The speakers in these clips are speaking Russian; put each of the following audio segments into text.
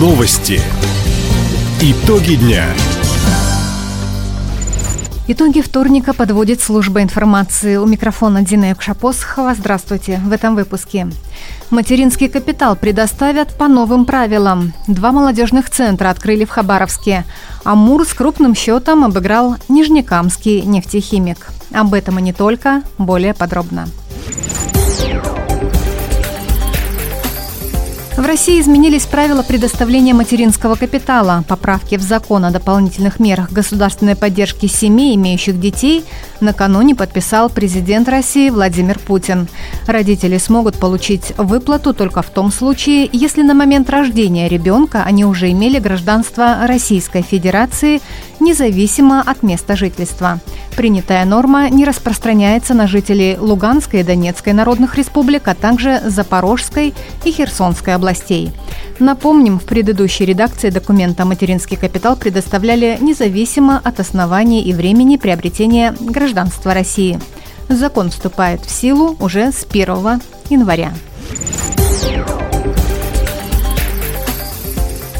Новости. Итоги дня. Итоги вторника подводит служба информации. У микрофона Дина Якшапосхова. Здравствуйте. В этом выпуске. Материнский капитал предоставят по новым правилам. Два молодежных центра открыли в Хабаровске. Амур с крупным счетом обыграл Нижнекамский нефтехимик. Об этом и не только. Более подробно. В России изменились правила предоставления материнского капитала. Поправки в закон о дополнительных мерах государственной поддержки семей, имеющих детей, накануне подписал президент России Владимир Путин. Родители смогут получить выплату только в том случае, если на момент рождения ребенка они уже имели гражданство Российской Федерации, независимо от места жительства. Принятая норма не распространяется на жителей Луганской и Донецкой народных республик, а также Запорожской и Херсонской областей. Напомним, в предыдущей редакции документа «Материнский капитал» предоставляли независимо от оснований и времени приобретения гражданства России. Закон вступает в силу уже с 1 января.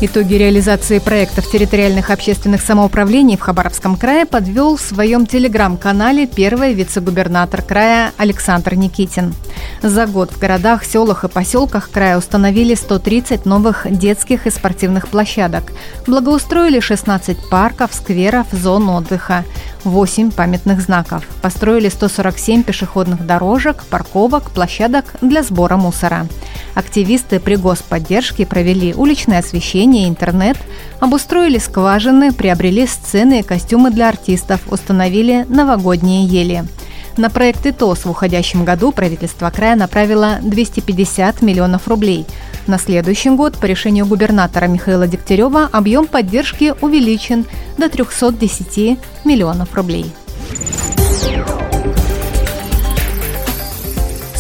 Итоги реализации проектов территориальных общественных самоуправлений в Хабаровском крае подвел в своем телеграм-канале первый вице-губернатор края Александр Никитин. За год в городах, селах и поселках края установили 130 новых детских и спортивных площадок, благоустроили 16 парков, скверов, зон отдыха, 8 памятных знаков, построили 147 пешеходных дорожек, парковок, площадок для сбора мусора. Активисты при господдержке провели уличное освещение, интернет, обустроили скважины, приобрели сцены и костюмы для артистов, установили новогодние ели. На проект ИТОС в уходящем году правительство края направило 250 миллионов рублей. На следующий год по решению губернатора Михаила Дегтярева объем поддержки увеличен до 310 миллионов рублей.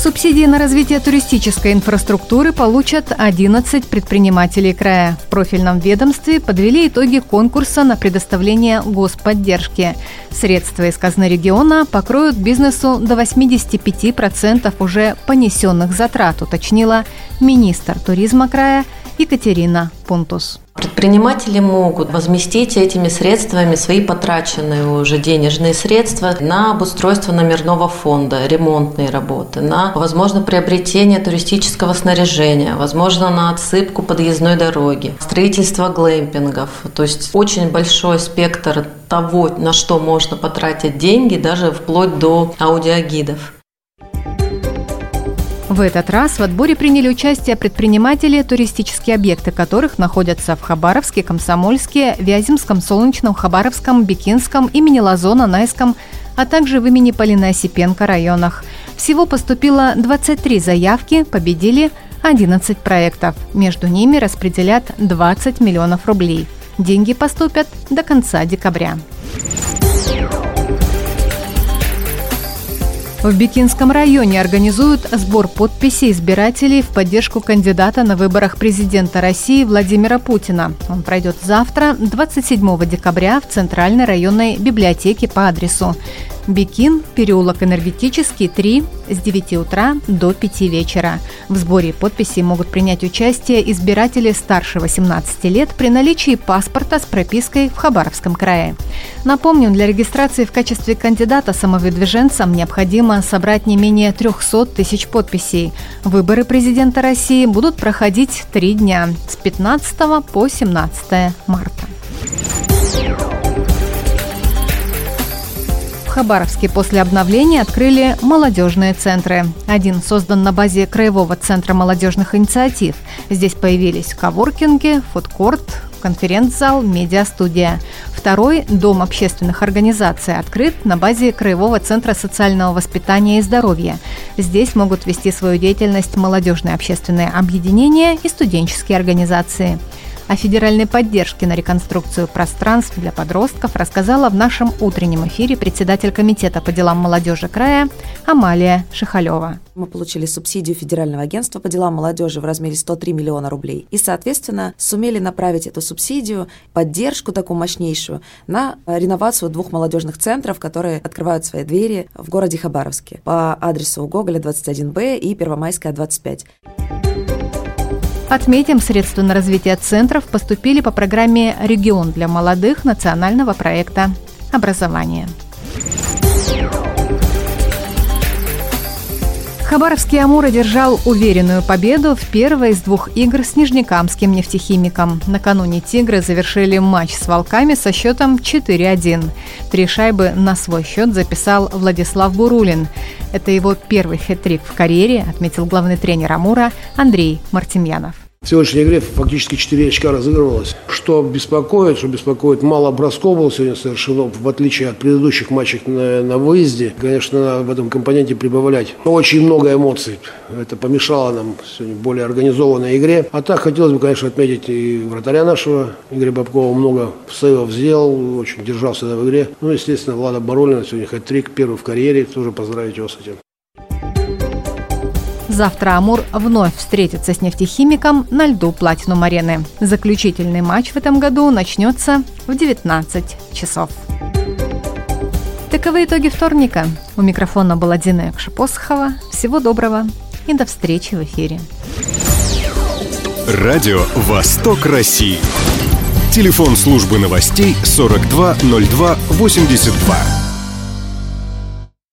Субсидии на развитие туристической инфраструктуры получат 11 предпринимателей края. В профильном ведомстве подвели итоги конкурса на предоставление господдержки. Средства из казны региона покроют бизнесу до 85% уже понесенных затрат, уточнила министр туризма края Екатерина Пунтус. Предприниматели могут возместить этими средствами свои потраченные уже денежные средства на обустройство номерного фонда, ремонтные работы, на, возможно, приобретение туристического снаряжения, возможно, на отсыпку подъездной дороги, строительство глэмпингов. То есть очень большой спектр того, на что можно потратить деньги, даже вплоть до аудиогидов. В этот раз в отборе приняли участие предприниматели, туристические объекты которых находятся в Хабаровске, Комсомольске, Вяземском, Солнечном, Хабаровском, Бикинском, имени Лазона, Найском, а также в имени Полина Осипенко районах. Всего поступило 23 заявки, победили 11 проектов. Между ними распределят 20 миллионов рублей. Деньги поступят до конца декабря. В Бикинском районе организуют сбор подписей избирателей в поддержку кандидата на выборах президента России Владимира Путина. Он пройдет завтра, 27 декабря, в Центральной районной библиотеке по адресу Бикин, переулок Энергетический, 3, с 9 утра до 5 вечера. В сборе подписей могут принять участие избиратели старше 18 лет при наличии паспорта с пропиской в Хабаровском крае. Напомню, для регистрации в качестве кандидата самовыдвиженцам необходимо собрать не менее 300 тысяч подписей. Выборы президента России будут проходить три дня с 15 по 17 марта. Хабаровске после обновления открыли молодежные центры. Один создан на базе Краевого центра молодежных инициатив. Здесь появились коворкинги, фудкорт, конференц-зал, медиастудия. Второй – Дом общественных организаций открыт на базе Краевого центра социального воспитания и здоровья. Здесь могут вести свою деятельность молодежные общественные объединения и студенческие организации. О федеральной поддержке на реконструкцию пространств для подростков рассказала в нашем утреннем эфире председатель Комитета по делам молодежи края Амалия Шихалева. Мы получили субсидию Федерального агентства по делам молодежи в размере 103 миллиона рублей. И, соответственно, сумели направить эту субсидию, поддержку такую мощнейшую, на реновацию двух молодежных центров, которые открывают свои двери в городе Хабаровске по адресу Гоголя 21Б и Первомайская 25. Отметим, средства на развитие центров поступили по программе «Регион для молодых» национального проекта «Образование». Хабаровский «Амур» одержал уверенную победу в первой из двух игр с Нижнекамским нефтехимиком. Накануне «Тигры» завершили матч с «Волками» со счетом 4-1. Три шайбы на свой счет записал Владислав Бурулин. Это его первый хет-трик в карьере, отметил главный тренер «Амура» Андрей Мартемьянов. В сегодняшней игре фактически 4 очка разыгрывалось. Что беспокоит, что беспокоит, мало бросков было сегодня совершено, в отличие от предыдущих матчей на, на выезде. Конечно, в этом компоненте прибавлять. Очень много эмоций. Это помешало нам сегодня более организованной игре. А так хотелось бы, конечно, отметить и вратаря нашего, Игоря Бабкова, много сейвов сделал, очень держался в игре. Ну, естественно, Влада Баролина сегодня хэт-трик, первый в карьере, тоже поздравить его с этим. Завтра «Амур» вновь встретится с нефтехимиком на льду Платинум-арены. Заключительный матч в этом году начнется в 19 часов. Таковы итоги вторника. У микрофона была Дина Экшапосхова. Всего доброго и до встречи в эфире. Радио «Восток России». Телефон службы новостей 420282.